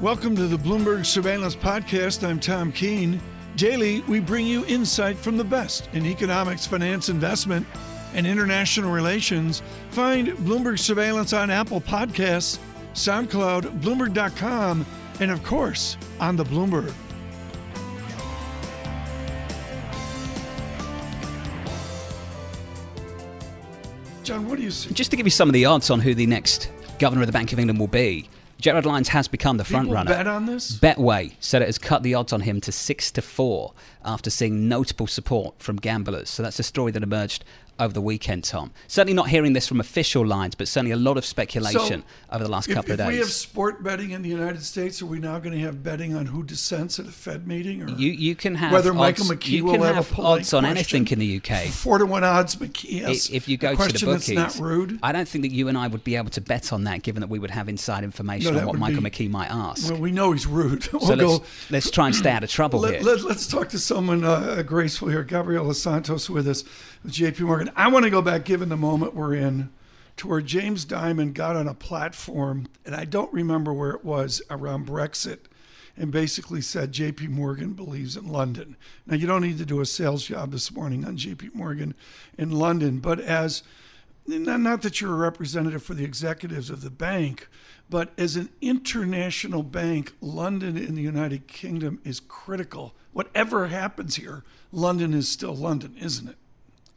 Welcome to the Bloomberg Surveillance Podcast. I'm Tom Keene. Daily, we bring you insight from the best in economics, finance, investment, and international relations. Find Bloomberg Surveillance on Apple Podcasts, SoundCloud, Bloomberg.com, and of course, on the Bloomberg. John, what do you see? Just to give you some of the odds on who the next governor of the Bank of England will be, Gerard Lyons has become the front People runner. bet on this? Betway said it has cut the odds on him to six to four after seeing notable support from gamblers. So that's a story that emerged over the weekend, Tom. Certainly not hearing this from official lines, but certainly a lot of speculation So, over the last if, couple of days. if we have sport betting in the United States, are we now going to have betting on who dissents at a Fed meeting? Or You you can have whether odds, Michael McKee you will can have, have odds on question? anything in the UK. Four to one odds, McKee. If you go to the bookies, that's not rude. I don't think that you and I would be able to bet on that, given that we would have inside information No, on what Michael be- McKee might ask. Well, we know he's rude. We'll so let's, let's try and stay out of trouble here. Let, us talk to someone uh, graceful here. Gabriela Santos with us, with J.P. Morgan. I want to go back, given the moment we're in, to where James Dimon got on a platform, and I don't remember where it was around Brexit, and basically said J.P. Morgan believes in London. Now you don't need to do a sales job this morning on J.P. Morgan in London, but as not, that you're a representative for the executives of the bank, but as an international bank, London in the United Kingdom is critical. Whatever happens here, London is still London, isn't it?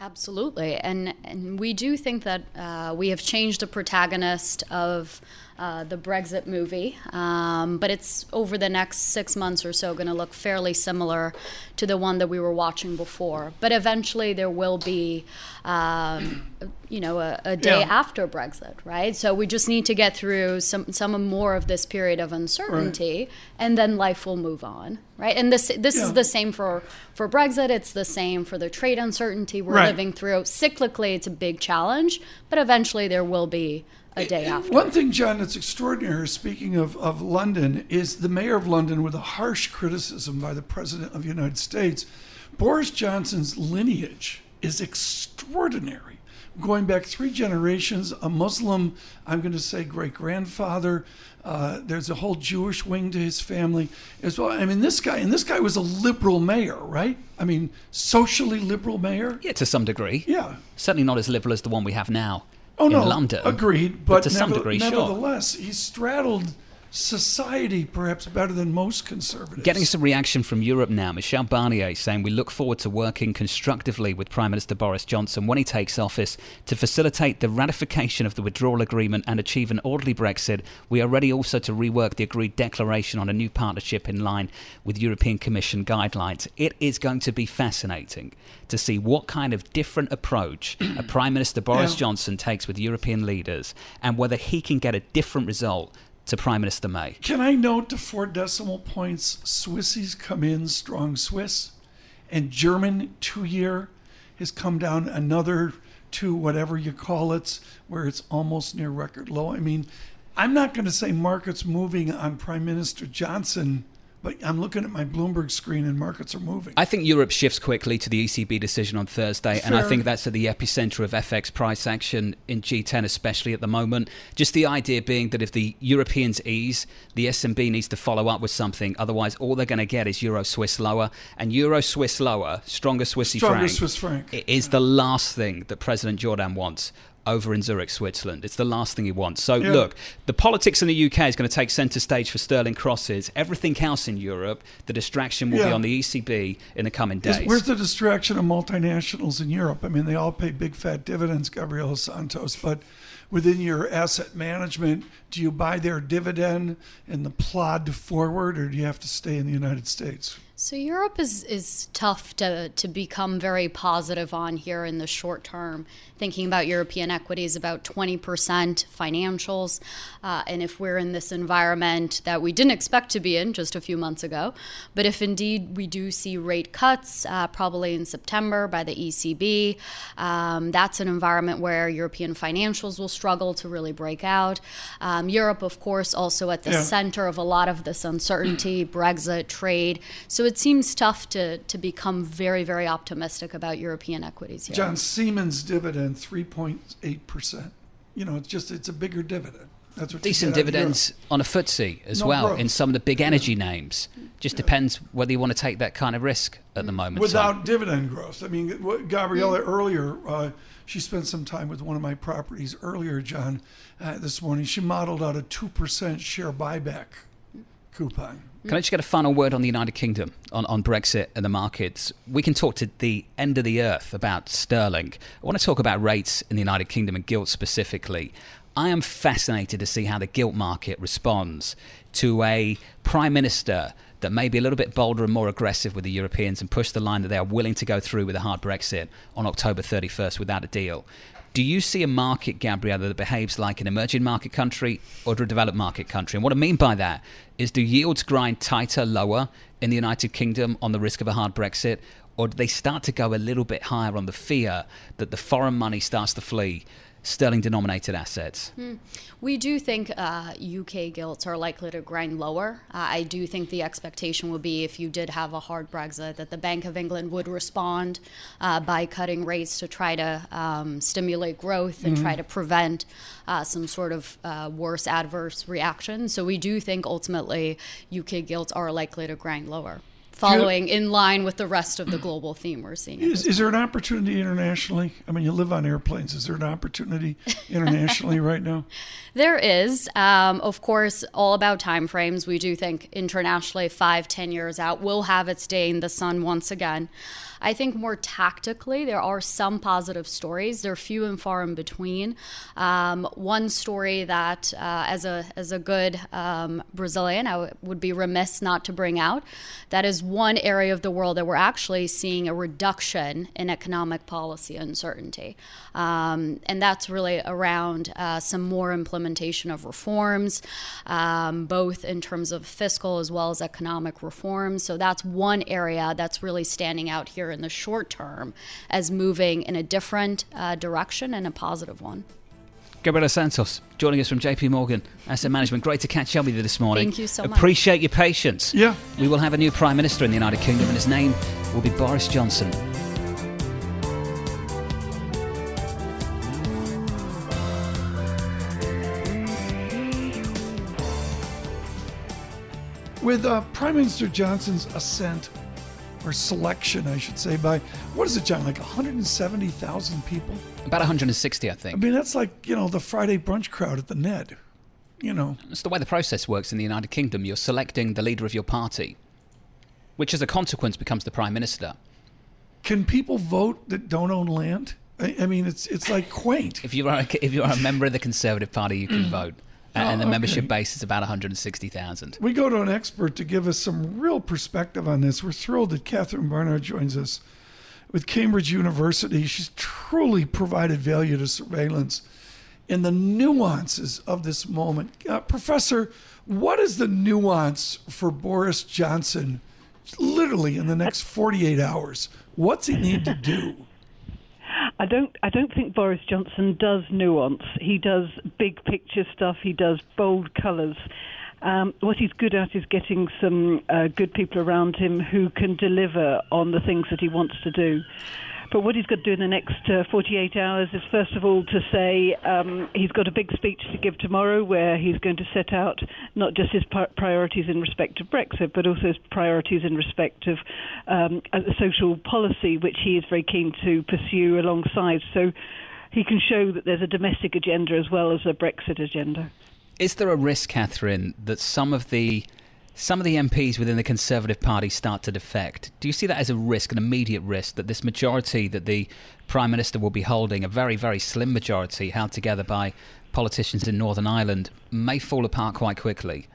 Absolutely, and and we do think that uh, we have changed the protagonist of uh, the Brexit movie, um, but it's over the next six months or so going to look fairly similar to the one that we were watching before. But eventually, there will be, um, you know, a, a day Yeah. after Brexit, right? So we just need to get through some some more of this period of uncertainty, and then life will move on, right? And this this Yeah. is the same for for Brexit. It's the same for the trade uncertainty we're Right. living through. Cyclically, it's a big challenge, but eventually there will be a day after. One thing, John, that's extraordinary, speaking of, of London, is the mayor of London with a harsh criticism by the President of the United States. Boris Johnson's lineage is extraordinary. Going back three generations, a Muslim, I'm going to say great grandfather. Uh, there's a whole Jewish wing to his family as well. I mean, this guy, and this guy was a liberal mayor, right? I mean, socially liberal mayor. yeah, to some degree. Yeah. Certainly not as liberal as the one we have now Oh in no, London. Agreed, but, to some degree, sure. nevertheless, he straddled society perhaps better than most conservatives. Getting some reaction from Europe now. Michel Barnier saying we look forward to working constructively with Prime Minister Boris Johnson when he takes office to facilitate the ratification of the withdrawal agreement and achieve an orderly Brexit. We are ready also to rework the agreed declaration on a new partnership in line with European Commission guidelines. It is going to be fascinating to see what kind of different approach a Prime Minister Boris Yeah. Johnson takes with European leaders and whether he can get a different result to Prime Minister May. Can I note to four decimal points, Swissies come in strong Swiss, and German two year has come down another two, whatever you call it, where it's almost near record low. I mean, I'm not going to say markets moving on Prime Minister Johnson, but I'm looking at my Bloomberg screen and markets are moving. I think Europe shifts quickly to the ECB decision on Thursday, and I think that's at the epicenter of FX price action in G10, especially at the moment. Just the idea being that if the Europeans ease, the SNB needs to follow up with something. Otherwise, all they're going to get is Euro Swiss lower, and Euro Swiss lower, stronger Swissy Stronger franc, Swiss franc. i- is the last thing that President Jordan wants. Over in Zurich, Switzerland. It's the last thing he wants. So, Yeah. look, the politics in the UK is going to take centre stage for sterling crosses. Everything else in Europe, the distraction will be on the ECB in the coming Is- days. Where's the distraction of multinationals in Europe? I mean, they all pay big fat dividends, Gabriela Santos, but within your asset management, do you buy their dividend and the plod forward, or do you have to stay in the United States? So Europe is is tough to to become very positive on here in the short term. Thinking about European equities, about twenty percent financials, uh, and if we're in this environment that we didn't expect to be in just a few months ago, but if indeed we do see rate cuts, uh, probably in September by the ECB, um, that's an environment where European financials will struggle to really break out. Um, Europe, of course, also at the Yeah. center of a lot of this uncertainty, Brexit, trade. So it seems tough to, to become very, very optimistic about European equities here. John Siemens dividend, 3.8%. You know, it's just, it's a bigger dividend. That's what decent dividends on a FTSE as no well growth. in some of the big energy yeah. names. Just yeah. depends whether you want to take that kind of risk at the moment. Without so. dividend growth, I mean, Gabriela mm. earlier. Uh, she spent some time with one of my properties earlier, John, uh, this morning. She modeled out a 2% share buyback coupon. Can I just get a final word on the United Kingdom, on, on Brexit and the markets? We can talk to the end of the earth about sterling. I want to talk about rates in the United Kingdom and gilt specifically. I am fascinated to see how the gilt market responds to a prime minister that may be a little bit bolder and more aggressive with the Europeans and push the line that they are willing to go through with a hard Brexit on October 31st without a deal. Do you see a market, Gabriela, that behaves like an emerging market country or a developed market country? And what I mean by that is do yields grind tighter, lower in the United Kingdom on the risk of a hard Brexit? Or do they start to go a little bit higher on the fear that the foreign money starts to flee sterling denominated assets? Hmm. We do think uh, UK gilts are likely to grind lower. Uh, I do think the expectation would be if you did have a hard Brexit that the Bank of England would respond uh, by cutting rates to try to um, stimulate growth and mm-hmm. try to prevent uh, some sort of uh, worse adverse reaction. So we do think ultimately UK gilts are likely to grind lower following in line with the rest of the global theme we're seeing. Is, is there an opportunity internationally? I mean, you live on airplanes. Is there an opportunity internationally right now? There is. Um, of course, all about time frames. We do think internationally, five, ten years out, will have its day in the sun once again. I think more tactically, there are some positive stories. They're few and far in between. Um, one story that, uh, as a as a good um, Brazilian, I w- would be remiss not to bring out. That is one area of the world that we're actually seeing a reduction in economic policy uncertainty, um, and that's really around uh, some more implementation of reforms, um, both in terms of fiscal as well as economic reforms. So that's one area that's really standing out here in the short term as moving in a different uh, direction and a positive one. Gabriela Santos joining us from JP Morgan Asset Management. Great to catch up with you this morning. Thank you so much. Appreciate your patience. Yeah. We will have a new Prime Minister in the United Kingdom, and his name will be Boris Johnson. With uh, Prime Minister Johnson's ascent or selection, I should say, by what is it, John? Like 170,000 people? About 160, I think. I mean, that's like you know the Friday brunch crowd at the Ned. You know, it's the way the process works in the United Kingdom. You're selecting the leader of your party, which as a consequence becomes the prime minister. Can people vote that don't own land? I, I mean, it's it's like quaint. If you are a, if you are a member of the Conservative Party, you can vote and the oh, okay. membership base is about 160,000. We go to an expert to give us some real perspective on this. We're thrilled that Catherine Barnard joins us with Cambridge University. She's truly provided value to surveillance in the nuances of this moment. Uh, Professor, what is the nuance for Boris Johnson literally in the next 48 hours? What's he need to do? I don't I don't think Boris Johnson does nuance. He does big picture stuff. He does bold colours. Um, what he's good at is getting some uh, good people around him who can deliver on the things that he wants to do. But what he's got to do in the next uh, 48 hours is, first of all, to say um, he's got a big speech to give tomorrow where he's going to set out not just his priorities in respect of Brexit, but also his priorities in respect of um, social policy, which he is very keen to pursue alongside. So he can show that there's a domestic agenda as well as a Brexit agenda. Is there a risk, Catherine, that some of the some of the MPs within the Conservative Party start to defect. Do you see that as a risk, an immediate risk, that this majority that the Prime Minister will be holding, a very, very slim majority held together by politicians in Northern Ireland, may fall apart quite quickly?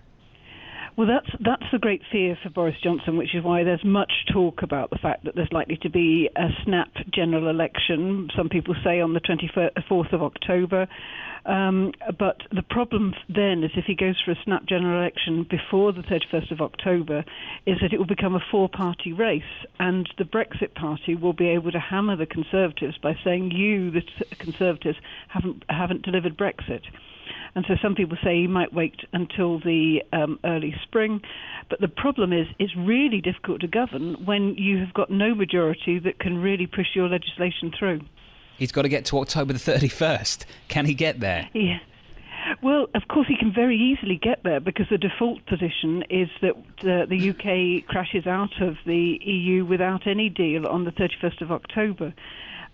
Well, that's that's the great fear for Boris Johnson, which is why there's much talk about the fact that there's likely to be a snap general election. Some people say on the 24th of October. Um, but the problem then is if he goes for a snap general election before the 31st of October, is that it will become a four-party race, and the Brexit Party will be able to hammer the Conservatives by saying you, the Conservatives, haven't haven't delivered Brexit. And so some people say you might wait until the um, early spring. But the problem is, it's really difficult to govern when you have got no majority that can really push your legislation through. He's got to get to October the 31st. Can he get there? Yeah. Well, of course, he can very easily get there because the default position is that uh, the UK crashes out of the EU without any deal on the 31st of October.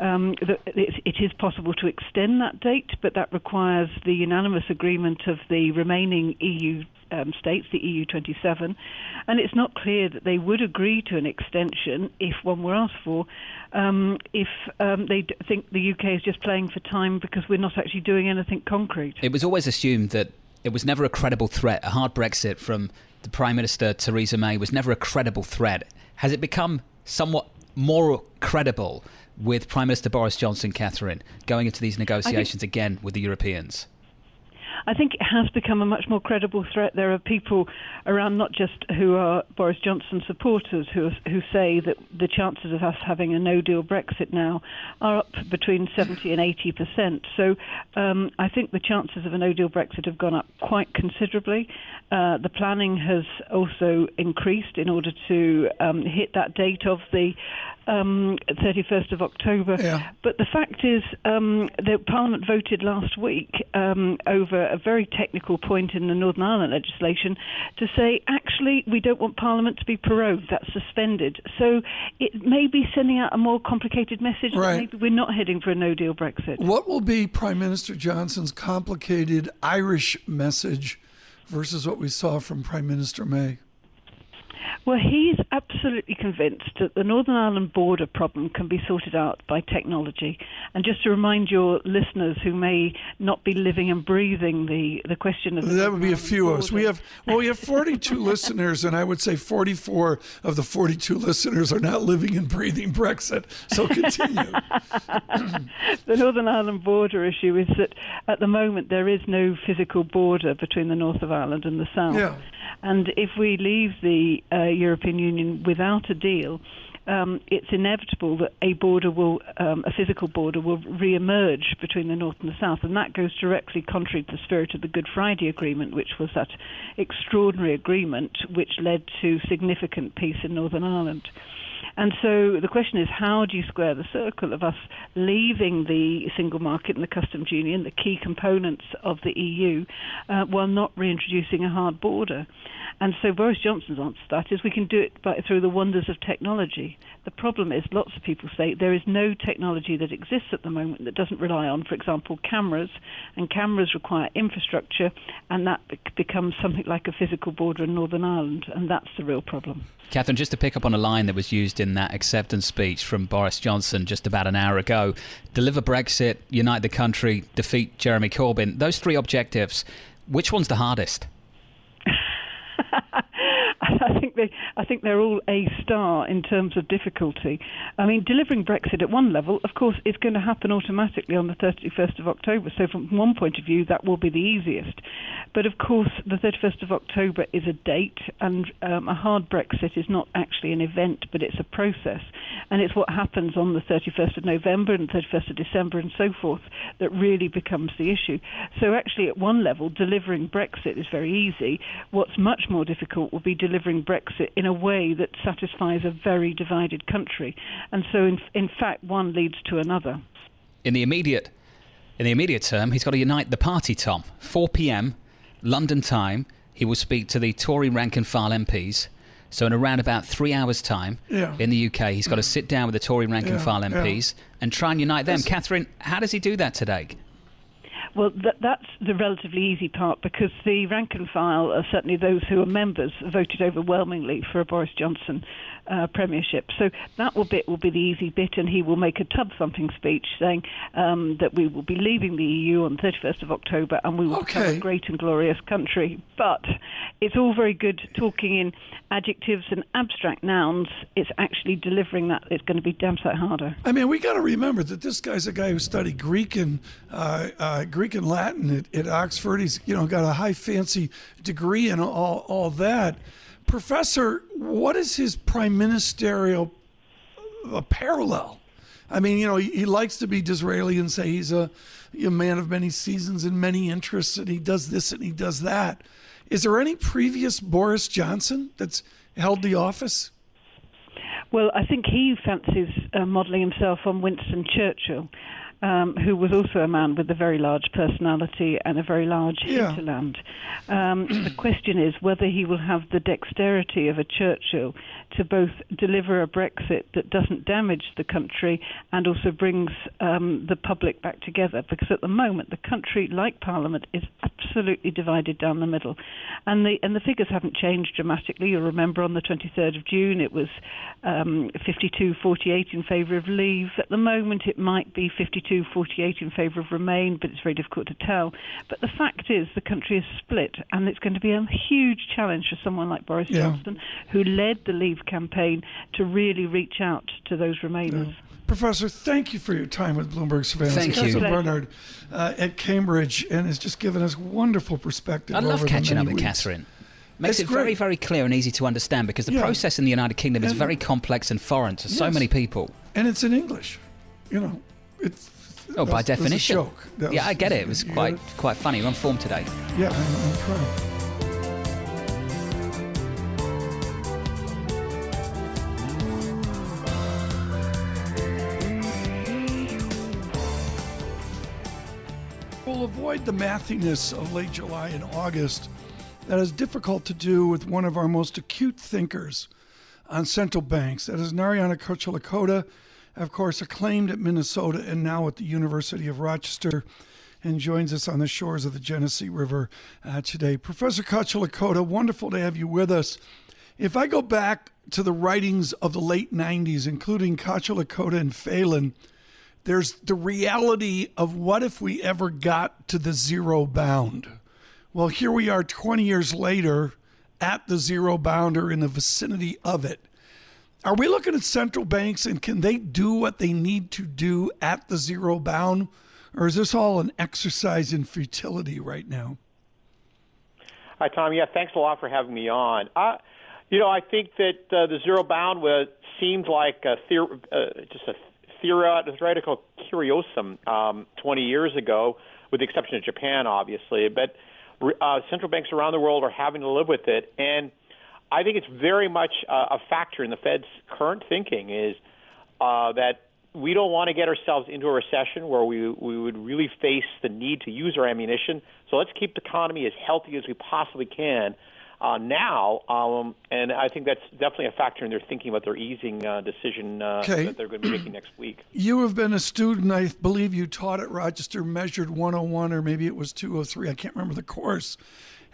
Um, it is possible to extend that date, but that requires the unanimous agreement of the remaining EU um, states, the EU 27, and it's not clear that they would agree to an extension if one were asked for, um, if um, they think the UK is just playing for time because we're not actually doing anything concrete. It was always assumed that it was never a credible threat. A hard Brexit from the Prime Minister Theresa May was never a credible threat. Has it become somewhat more credible with Prime Minister Boris Johnson, Catherine, going into these negotiations think, again with the Europeans? I think it has become a much more credible threat. There are people around, not just who are Boris Johnson supporters, who who say that the chances of us having a no-deal Brexit now are up between 70 and 80 percent. So um, I think the chances of a no-deal Brexit have gone up quite considerably. Uh, the planning has also increased in order to um, hit that date of the um, 31st of October. Yeah. But the fact is um, that Parliament voted last week um, over a very technical point in the Northern Ireland legislation to say, actually, we don't want Parliament to be prorogued, that's suspended. So it may be sending out a more complicated message right. maybe we're not heading for a no deal Brexit. What will be Prime Minister Johnson's complicated Irish message versus what we saw from Prime Minister May? Well, he's absolutely convinced that the Northern Ireland border problem can be sorted out by technology. And just to remind your listeners who may not be living and breathing the, the question of the that would be a few of us. We have well, we have 42 listeners, and I would say 44 of the 42 listeners are not living and breathing Brexit. So continue. the Northern Ireland border issue is that at the moment there is no physical border between the north of Ireland and the south. Yeah. And if we leave the uh, European Union without a deal, um, it's inevitable that a border will, um, a physical border, will re-emerge between the north and the south, and that goes directly contrary to the spirit of the Good Friday Agreement, which was that extraordinary agreement which led to significant peace in Northern Ireland. And so the question is, how do you square the circle of us leaving the single market and the customs union, the key components of the EU, uh, while not reintroducing a hard border? And so Boris Johnson's answer to that is we can do it by, through the wonders of technology. The problem is, lots of people say there is no technology that exists at the moment that doesn't rely on, for example, cameras, and cameras require infrastructure, and that becomes something like a physical border in Northern Ireland, and that's the real problem. Catherine, just to pick up on a line that was used in that acceptance speech from Boris Johnson just about an hour ago deliver Brexit, unite the country, defeat Jeremy Corbyn. Those three objectives, which one's the hardest? I think they, I think they're all a star in terms of difficulty. I mean, delivering Brexit at one level, of course, is going to happen automatically on the 31st of October. So, from one point of view, that will be the easiest. But of course, the 31st of October is a date, and um, a hard Brexit is not actually an event, but it's a process. And it's what happens on the 31st of November and 31st of December and so forth that really becomes the issue. So, actually, at one level, delivering Brexit is very easy. What's much more difficult will be delivering Brexit in a way that satisfies a very divided country. And so, in, in fact, one leads to another. In the immediate in the immediate term, he's got to unite the party, Tom. 4 p.m. London time, he will speak to the Tory rank and file MPs. So in around about three hours' time yeah. in the UK, he's got to sit down with the Tory rank and file MPs yeah. and try and unite them. Catherine, how does he do that today? Well, th- that's the relatively easy part because the rank and file, certainly those who are members, voted overwhelmingly for a Boris Johnson uh, premiership. So that will bit will be the easy bit, and he will make a tub thumping speech saying um, that we will be leaving the EU on 31st of October, and we will okay. become a great and glorious country. But it's all very good talking in adjectives and abstract nouns. It's actually delivering that. It's going to be damn sight harder. I mean, we got to remember that this guy's a guy who studied Greek and uh, uh, Greek and Latin at, at Oxford. He's you know got a high fancy degree and all all that. Professor, what is his prime ministerial uh, parallel? I mean, you know, he, he, likes to be Disraeli and say he's a, a man of many seasons and many interests, and he does this and he does that. Is there any previous Boris Johnson that's held the office? Well, I think he fancies uh, modelling himself on Winston Churchill. Um, who was also a man with a very large personality and a very large Yeah. hinterland. Um, the question is whether he will have the dexterity of a Churchill to both deliver a Brexit that doesn't damage the country and also brings um, the public back together. Because at the moment, the country, like Parliament, is absolutely divided down the middle, and the and the figures haven't changed dramatically. You'll remember on the 23rd of June, it was um, 52-48 in favour of Leave. At the moment, it might be 52-48 in favour of Remain, but it's very difficult to tell. But the fact is, the country is split, and it's going to be a huge challenge for someone like Boris Yeah. Johnson, who led the Leave campaign, to really reach out to those Remainers. Professor, thank you for your time with Bloomberg Surveillance. Thank you. Professor Pleasure. Barnard uh, at Cambridge, and has just given us wonderful perspective. I love over catching up with weeks. Catherine. Makes It's it very, great. very clear and easy to understand because the Yeah. process in the United Kingdom is very complex and foreign to so many people. and it's in English. You know, it's. Oh, by that's- that's a definition. joke. That yeah, was- I get it. It was quite it? quite funny. We're on form today. Yeah, I'm, I'm trying. We'll avoid the mathiness of late July and August that is difficult to do with one of our most acute thinkers on central banks. That is Narayana Kocherlakota, of course, acclaimed at Minnesota and now at the University of Rochester, and joins us on the shores of the Genesee River uh, today. Professor Kocherlakota, wonderful to have you with us. If I go back to the writings of the late 90s, including Kocherlakota and Phelan, there's the reality of what if we ever got to the zero bound. Well, here we are 20 years later at the zero bound or in the vicinity of it. Are we looking at central banks and can they do what they need to do at the zero bound? Or is this all an exercise in futility right now? Hi, Tom. Yeah, thanks a lot for having me on. Uh, you know, I think that uh, the zero bound was seemed like a theor- uh, just a theoretical curiosum um, 20 years ago, with the exception of Japan, obviously. But uh, central banks around the world are having to live with it, and I think it's very much uh, a factor in the Fed's current thinking is uh, that we don't want to get ourselves into a recession where we we would really face the need to use our ammunition. So let's keep the economy as healthy as we possibly can uh, now, um, and I think that's definitely a factor in their thinking about their easing uh, decision uh, Okay. that they're going to be making next week. You have been a student, I believe you taught at Rochester, measured 101, or maybe it was 203. I can't remember the course.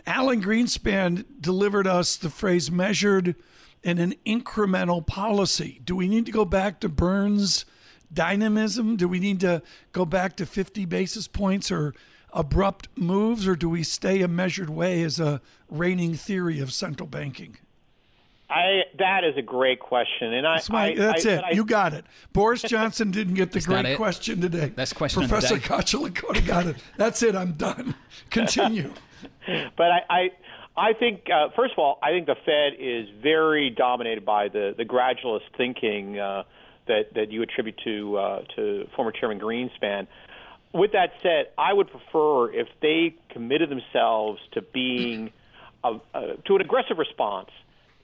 Alan Greenspan delivered us the phrase measured in an incremental policy. Do we need to go back to Burns' dynamism? Do we need to go back to 50 basis points or abrupt moves, or do we stay a measured way as a reigning theory of central banking? I that is a great question, and I That's, my, I, that's I, it. I, you got it. Boris Johnson didn't get the great question today. That's question Professor day. Got it. That's it. I'm done. Continue. but I, I, I think uh, first of all, I think the Fed is very dominated by the the gradualist thinking uh, that that you attribute to uh, to former Chairman Greenspan. With that said, I would prefer if they committed themselves to being a, a, to an aggressive response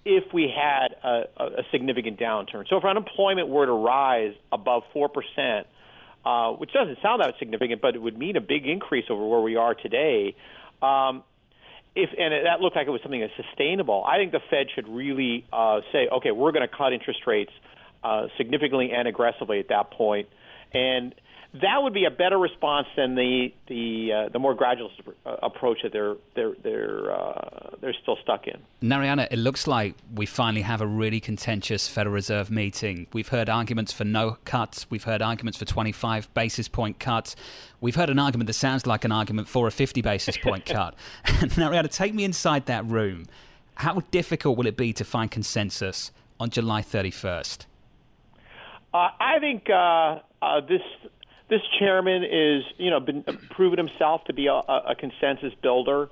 if we had a, a, significant downturn. So if unemployment were to rise above four percent, uh, which doesn't sound that significant, but it would mean a big increase over where we are today. Um, if and that looked like it was something that's sustainable, I think the Fed should really uh, say, okay, we're going to cut interest rates uh, significantly and aggressively at that point, and that would be a better response than the the uh, the more gradual uh, approach that they're they're they're uh, they're still stuck in. Narayana, it looks like we finally have a really contentious Federal Reserve meeting. We've heard arguments for no cuts. We've heard arguments for 25 basis point cuts. We've heard an argument that sounds like an argument for a 50 basis point cut. Narayana, take me inside that room. How difficult will it be to find consensus on July 31st? Uh, I think uh, uh, this this chairman is, you know, been proven himself to be a, a consensus builder.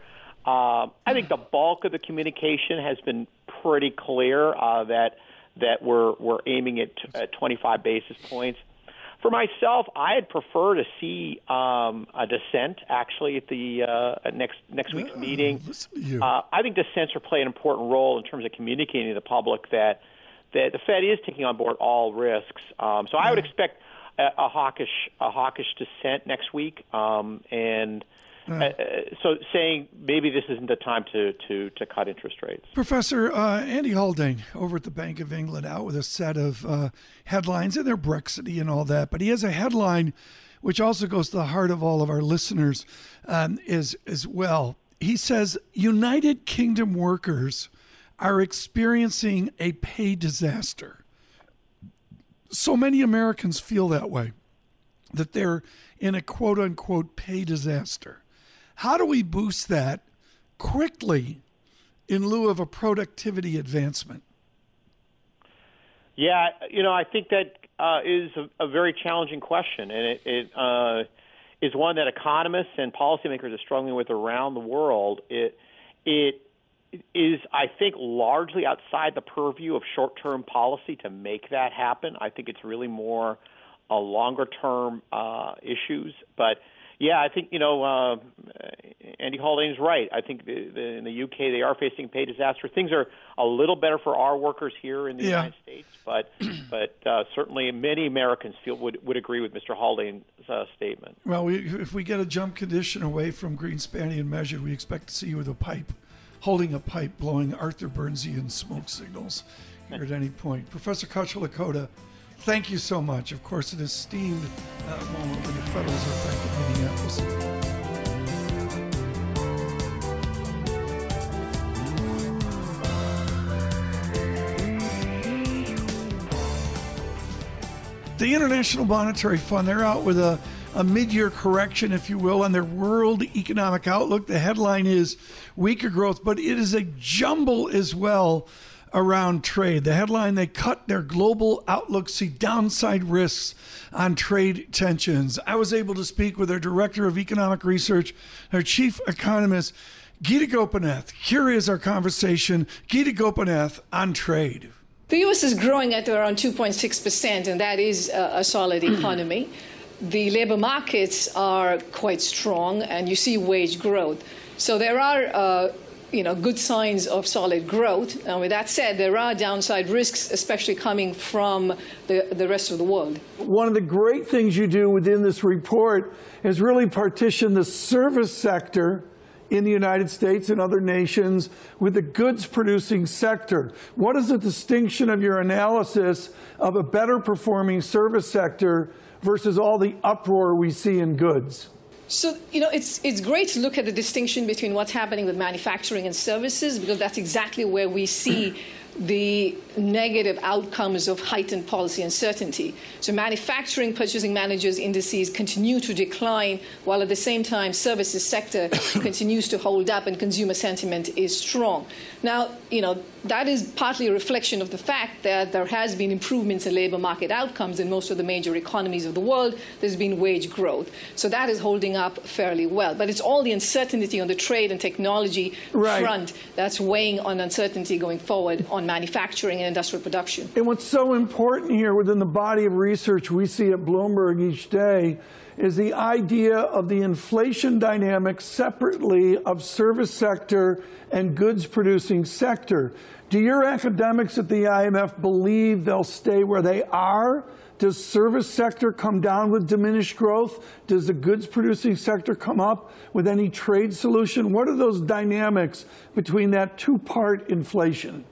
Uh, I think the bulk of the communication has been pretty clear uh, that that we're we're aiming at, at 25 basis points. For myself, I'd prefer to see um, a dissent actually at the uh, next next week's Oh, meeting. listen to you. Uh, I think dissents are play an important role in terms of communicating to the public that that the Fed is taking on board all risks. Um, so I would expect a, hawkish a hawkish dissent next week, um, and. Uh, so saying maybe this isn't the time to, to, to cut interest rates. Professor uh, Andy Haldane over at the Bank of England out with a set of uh, headlines, and they're Brexity and all that, but he has a headline which also goes to the heart of all of our listeners um, is, as well. He says United Kingdom workers are experiencing a pay disaster. So many Americans feel that way, that they're in a quote unquote pay disaster. How do we boost that quickly in lieu of a productivity advancement? Yeah, you know, I think that uh, is a, a, very challenging question, and it, it uh, is one that economists and policymakers are struggling with around the world. It it is, I think, largely outside the purview of short-term policy to make that happen. I think it's really more a longer-term uh, issues, but yeah, I think you know uh, Andy is right. I think the, the, in the UK they are facing pay disaster. Things are a little better for our workers here in the yeah. United States, but but uh, certainly many Americans feel would would agree with Mr. Haldane's uh, statement. Well, we, if we get a jump condition away from Greenspan and measured, we expect to see you with a pipe, holding a pipe, blowing Arthur Burnsian smoke signals here at any point. Professor Kocherlakota thank you so much. Of course, an esteemed uh, moment when the Federals are back in Minneapolis. The International Monetary Fund, they're out with a, a mid year correction, if you will, on their world economic outlook. The headline is weaker growth, but it is a jumble as well around trade. The headline they cut their global outlook, see downside risks on trade tensions. I was able to speak with their director of economic research, their chief economist, Gita Gopinath. Here is our conversation. Gita Gopinath on trade. The U.S. is growing at around 2.6%, and that is a solid economy. the labor markets are quite strong, and you see wage growth. So there are uh, you know, good signs of solid growth. And with that said, there are downside risks, especially coming from the, the rest of the world. One of the great things you do within this report is really partition the service sector in the United States and other nations with the goods producing sector. What is the distinction of your analysis of a better performing service sector versus all the uproar we see in goods? So, you know, it's, it's great to look at the distinction between what's happening with manufacturing and services because that's exactly where we see the negative outcomes of heightened policy uncertainty. So manufacturing purchasing managers indices continue to decline while at the same time services sector continues to hold up and consumer sentiment is strong. Now, you know, that is partly a reflection of the fact that there has been improvements in labor market outcomes in most of the major economies of the world. There's been wage growth. So that is holding up fairly well. But it's all the uncertainty on the trade and technology right. front that's weighing on uncertainty going forward on manufacturing and industrial production. And what's so important here within the body of research we see at Bloomberg each day is the idea of the inflation dynamics separately of service sector and goods producing sector. Do your academics at the IMF believe they'll stay where they are? Does service sector come down with diminished growth? Does the goods producing sector come up with any trade solution? What are those dynamics between that two part inflation?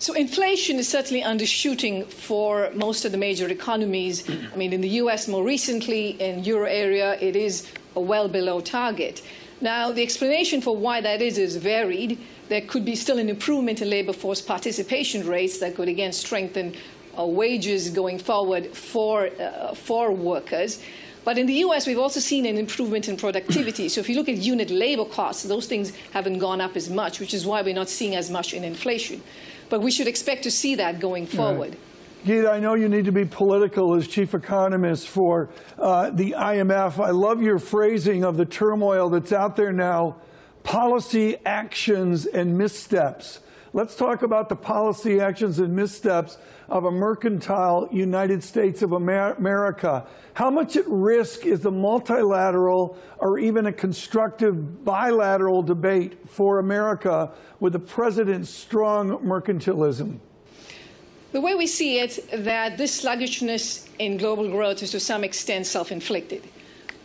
So inflation is certainly undershooting for most of the major economies. I mean, in the U.S. more recently, in euro area, it is well below target. Now, the explanation for why that is is varied. There could be still an improvement in labor force participation rates that could again strengthen uh, wages going forward for, uh, for workers. But in the US, we've also seen an improvement in productivity. So if you look at unit labor costs, those things haven't gone up as much, which is why we're not seeing as much in inflation. But we should expect to see that going forward. Right. Gita, I know you need to be political as chief economist for uh, the IMF. I love your phrasing of the turmoil that's out there now policy actions and missteps. Let's talk about the policy actions and missteps of a mercantile United States of America. How much at risk is the multilateral or even a constructive bilateral debate for America with the president's strong mercantilism? The way we see it, that this sluggishness in global growth is to some extent self inflicted.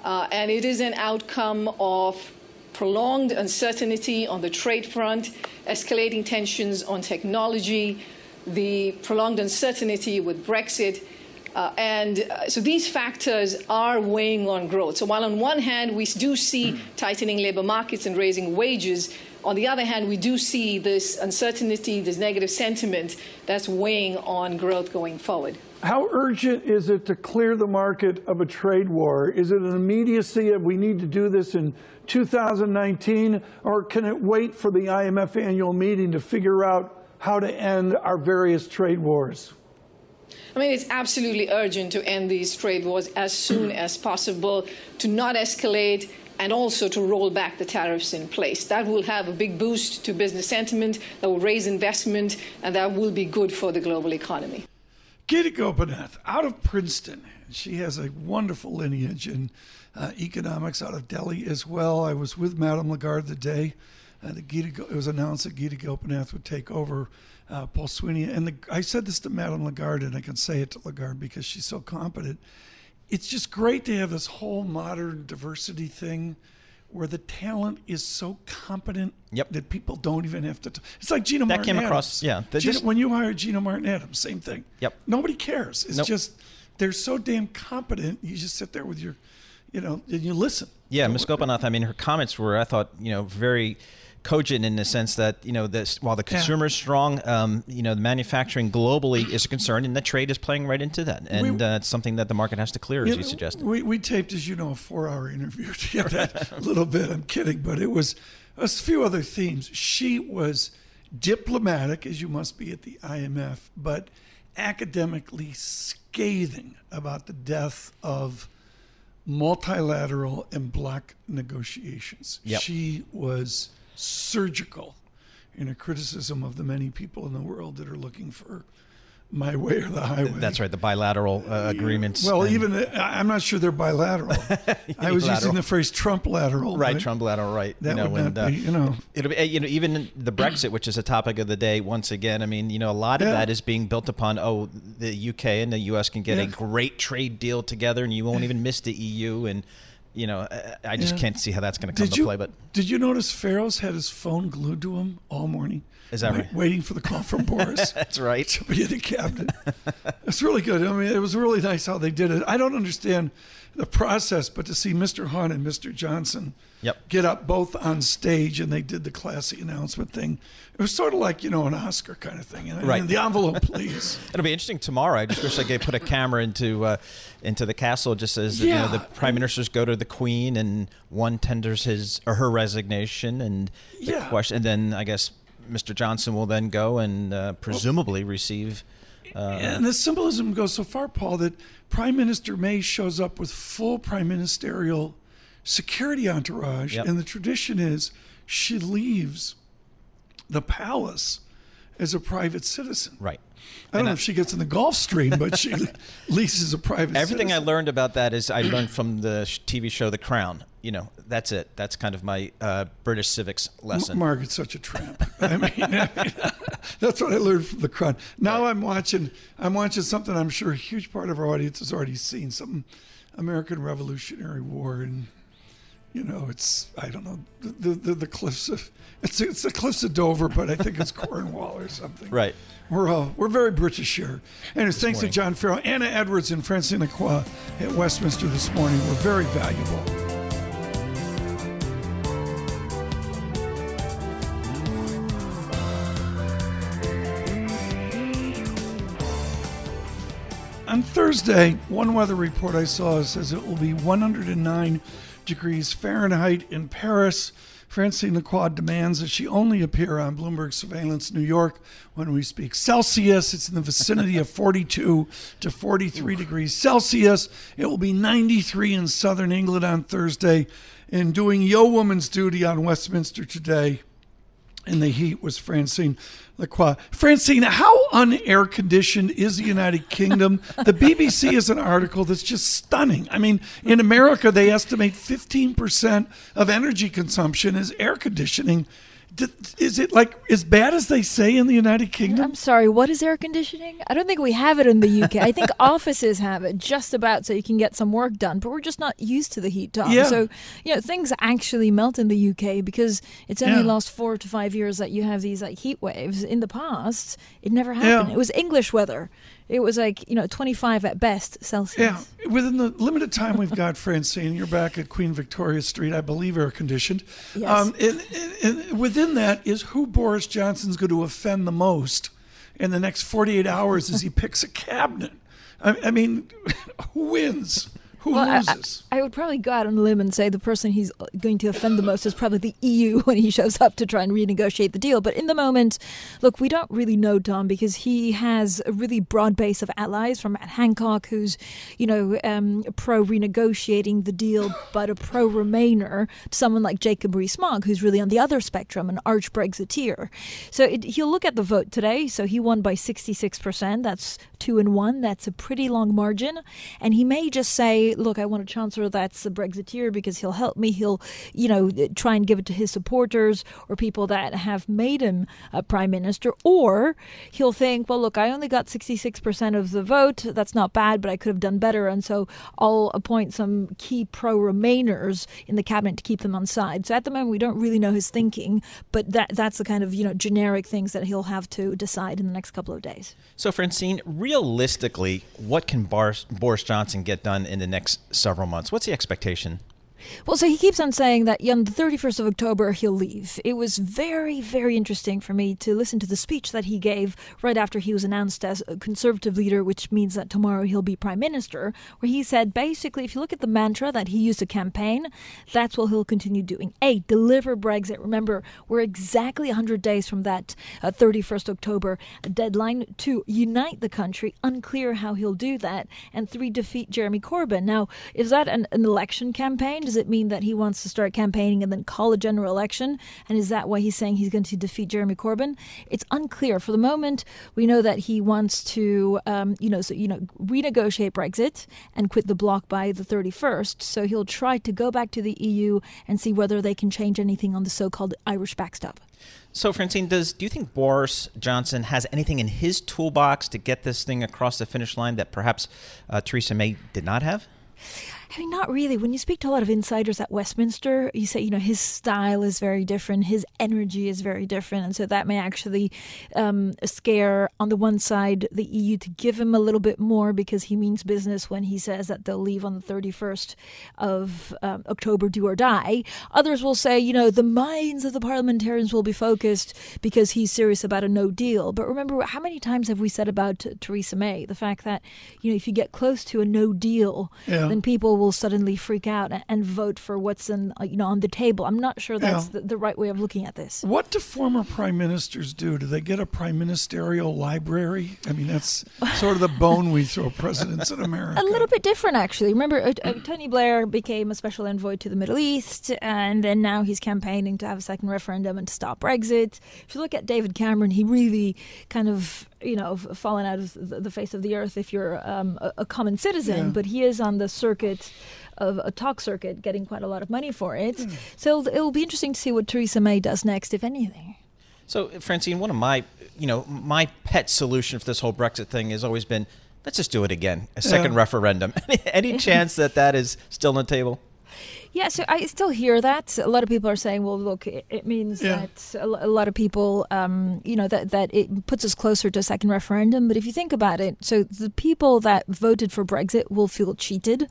Uh, and it is an outcome of prolonged uncertainty on the trade front, escalating tensions on technology, the prolonged uncertainty with Brexit. Uh, and uh, so these factors are weighing on growth. So while on one hand we do see tightening labor markets and raising wages, on the other hand, we do see this uncertainty, this negative sentiment that's weighing on growth going forward. How urgent is it to clear the market of a trade war? Is it an immediacy of we need to do this in 2019, or can it wait for the IMF annual meeting to figure out how to end our various trade wars? I mean, it's absolutely urgent to end these trade wars as soon as possible, to not escalate, and also to roll back the tariffs in place. That will have a big boost to business sentiment, that will raise investment, and that will be good for the global economy. Gita Gopinath out of Princeton. She has a wonderful lineage in uh, economics out of Delhi as well. I was with Madame Lagarde the day uh, Gita, it was announced that Gita Gopinath would take over uh, Paul Sweeney. And the, I said this to Madame Lagarde, and I can say it to Lagarde because she's so competent. It's just great to have this whole modern diversity thing where the talent is so competent Yep. that people don't even have to. T- it's like Gina Martin. That Martin came Adams. across- yeah, Gina- just- when you hired Gina Martin Adams, same thing. Yep. Nobody cares. It's Nope. just they're so damn competent. You just sit there with your, you know, and you listen. Yeah, Ms. Gopinath, I mean, her comments were, I thought, you know, very cogent in the sense that, you know, this while the consumer is strong, um, you know, the manufacturing globally is a concern, and the trade is playing right into that. And We- uh, it's something that the market has to clear, as You you know, suggested. We, we taped, as you know, a four-hour interview to get that little bit. I'm kidding, but it was a few other themes. She was diplomatic, as you must be at the IMF, but academically scathing about the death of multilateral and bloc negotiations. Yep. She was surgical in a criticism of the many people in the world that are looking for my way or the highway. That's right, the bilateral uh, agreements. Well, and- even I- I'm not sure they're bilateral. I was using the phrase Trump lateral. Right, but Trump lateral, right. That you know, would not and, uh, be, you know. It'll be, uh, you know, even the Brexit, which is a topic of the day once again. I mean, you know, a lot of Yeah. that is being built upon. Oh, the UK and the US can get a great trade deal together, and you won't even miss the EU. And you know, I, just Yeah. can't see how that's going to come Did to you play. But did you notice Farrell's had his phone glued to him all morning? Is that wait- right? Waiting for the call from Boris. that's right. to be in the cabinet. It's really good. I mean, it was really nice how they did it. I don't understand the process, but to see Mr. Hunt and Mr. Johnson Yep. get up both on stage and they did the classy announcement thing. It was sort of like you know an Oscar kind of thing. And, Right. and the envelope, please. It'll be interesting tomorrow. I just wish I could put a camera into uh, into the castle, just as you know, the prime ministers go to the queen, and one tenders his or her resignation, and the Yeah. question, and then I guess Mr. Johnson will then go and uh, presumably receive. Uh, and the symbolism goes so far, Paul, that Prime Minister May shows up with full prime ministerial security entourage, Yep. and the tradition is she leaves the palace as a private citizen. right. I don't know I- if she gets in the Gulfstream, but she leases a private. Everything I learned about that is I learned from the TV show The Crown. You know, that's it. That's kind of my uh, British civics lesson. Margaret's such a tramp. I mean, that's what I learned from the Crown. Now I'm watching. I'm watching something. I'm sure a huge part of our audience has already seen something, American Revolutionary War, and you know, it's I don't know the the, the cliffs of it's it's the cliffs of Dover, but I think it's Cornwall or something. Right. We're all we're very British here. And it's thanks morning. to John Farrell, Anna Edwards, and Francine Lacqua at Westminster this morning. We're very valuable. On Thursday, one weather report I saw says it will be 109 degrees Fahrenheit in Paris. Francine Lacqua demands that she only appear on Bloomberg Surveillance New York when we speak Celsius. It's in the vicinity of 42 to 43 degrees Celsius. It will be 93 in southern England on Thursday. And doing Yo Woman's duty on Westminster today in the heat was Francine Lacqua. Francine, how unair conditioned is the United Kingdom? The BBC has an article that's just stunning. I mean, in America, they estimate 15% of energy consumption is air conditioning. Is it like as bad as they say in the United Kingdom? I'm sorry, what is air conditioning? I don't think we have it in the UK. I think offices have it just about so you can get some work done, but we're just not used to the heat, Tom. Yeah. So, you know, things actually melt in the UK because it's only Yeah. last four to five years that you have these like heat waves. In the past, it never happened. Yeah. It was English weather. It was like, you know, 25 at best Celsius. Yeah, within the limited time we've got, Francine, you're back at Queen Victoria Street, I believe, air conditioned. Yes. Um, and, and, and within that is who Boris Johnson's going to offend the most in the next 48 hours as he picks a cabinet. I, I mean, who wins? Who Well, I- loses? I, I would probably go out on a limb and say the person he's going to offend the most is probably the EU when he shows up to try and renegotiate the deal. But in the moment, look, we don't really know Tom because he has a really broad base of allies from Matt Hancock, who's, you know, um, pro renegotiating the deal, but a pro Remainer, to someone like Jacob Rees-Mogg, who's really on the other spectrum, an arch Brexiteer. So it, he'll look at the vote today. So he won by 66%. That's two and one. That's a pretty long margin. And he may just say, look, I want a chancellor that's a Brexiteer because he'll help me. He'll, you know, try and give it to his supporters or people that have made him a prime minister. Or he'll think, well, look, I only got 66% of the vote. That's not bad, but I could have done better. And so I'll appoint some key pro Remainers in the cabinet to keep them on side. So at the moment, we don't really know his thinking, but that that's the kind of, you know, generic things that he'll have to decide in the next couple of days. So, Francine, realistically, what can Boris, Boris Johnson get done in the next several months? What's the expectation? Well, so he keeps on saying that on the 31st of October he'll leave. It was very, very interesting for me to listen to the speech that he gave right after he was announced as a conservative leader, which means that tomorrow he'll be prime minister, where he said basically, if you look at the mantra that he used to campaign, that's what he'll continue doing. A, deliver Brexit. Remember, we're exactly 100 days from that uh, 31st October deadline. to unite the country. Unclear how he'll do that. And three, defeat Jeremy Corbyn. Now, is that an, an election campaign? Does it mean that he wants to start campaigning and then call a general election? And is that why he's saying he's going to defeat Jeremy Corbyn? It's unclear. For the moment, we know that he wants to, um, you know, so you know, renegotiate Brexit and quit the bloc by the 31st. So he'll try to go back to the EU and see whether they can change anything on the so-called Irish backstop. So, Francine, does do you think Boris Johnson has anything in his toolbox to get this thing across the finish line that perhaps uh, Theresa May did not have? I mean, not really. When you speak to a lot of insiders at Westminster, you say, you know, his style is very different, his energy is very different. And so that may actually um, scare, on the one side, the EU to give him a little bit more because he means business when he says that they'll leave on the 31st of um, October, do or die. Others will say, you know, the minds of the parliamentarians will be focused because he's serious about a no deal. But remember, how many times have we said about Theresa May the fact that, you know, if you get close to a no deal, Yeah. then people will suddenly freak out and, and vote for what's in, uh, you know, on the table. I'm not sure that's Yeah. the, the right way of looking at this. What do former prime ministers do? Do they get a prime ministerial library? I mean, that's sort of the bone we throw presidents in America. A little bit different, actually. Remember, uh, uh, Tony Blair became a special envoy to the Middle East, and then now he's campaigning to have a second referendum and to stop Brexit. If you look at David Cameron, he really kind of, you know, fallen out of the, the face of the earth if you're um, a, a common citizen, Yeah. but he is on the circuit of a talk circuit, getting quite a lot of money for it. So it'll, it'll be interesting to see what Theresa May does next, if anything. So, Francine, one of my, you know, my pet solution for this whole Brexit thing has always been, let's just do it again, a second Yeah. referendum. Any chance that that is still on the table? Yeah, so I still hear that. A lot of people are saying, well, look, it, it means Yeah. that a, a lot of people, um, you know, that, that it puts us closer to a second referendum. But if you think about it, so the people that voted for Brexit will feel cheated.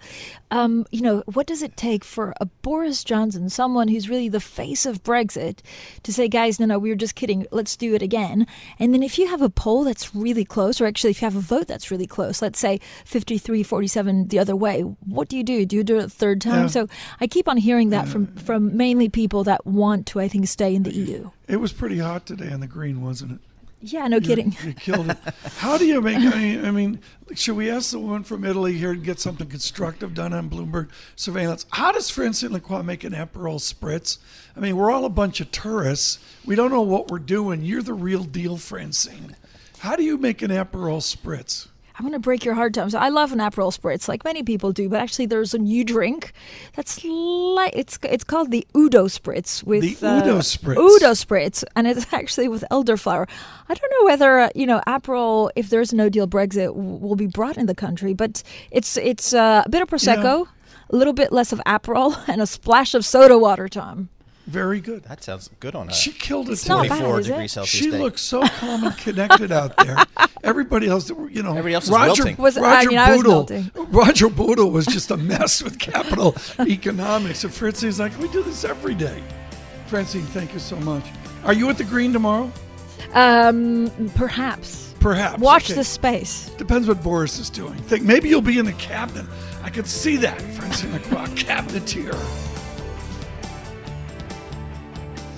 Um, you know, what does it take for a Boris Johnson, someone who's really the face of Brexit, to say, guys, no, no, we were just kidding, let's do it again? And then if you have a poll that's really close, or actually if you have a vote that's really close, let's say 53 47 the other way, what do you do? Do you do it a third time? Yeah. So I keep on hearing that from, uh, from mainly people that want to, I think, stay in the EU. It was pretty hot today on the green, wasn't it? Yeah, no You- kidding. You killed it. How do you make? I mean, I mean, should we ask the woman from Italy here to get something constructive done on Bloomberg surveillance? How does Francine Lacqua make an Aperol spritz? I mean, we're all a bunch of tourists. We don't know what we're doing. You're the real deal, Francine. How do you make an Aperol spritz? I'm going to break your heart, Tom. So I love an Aperol Spritz, like many people do, but actually there's a new drink that's like it's it's called the Hugo Spritz with The Hugo Spritz. Hugo Spritz, and it's actually with elderflower. I don't know whether uh, you know Aperol, if there's No Deal Brexit, w- will be brought in the country, but it's it's uh, a bit of prosecco, a little bit less of Aperol, and a splash of soda water, Tom. Very good. That sounds good on her. She killed it. It's not bad, 24 is it? degrees Celsius She day. looks so calm and connected out there. Everybody else, you know, Everybody else is Roger, wilting. Was- I Roger mean, I was Bootle, melting. Roger Bootle was just a mess with capital economics. And Francine's like, we do this every day. Francine, thank you so much. Are you at the Green tomorrow? Um, perhaps. Perhaps. Watch Okay. the space. Depends what Boris is doing. Think maybe you'll be in the cabinet. I could see that, Francine Lacqua, cabinetier.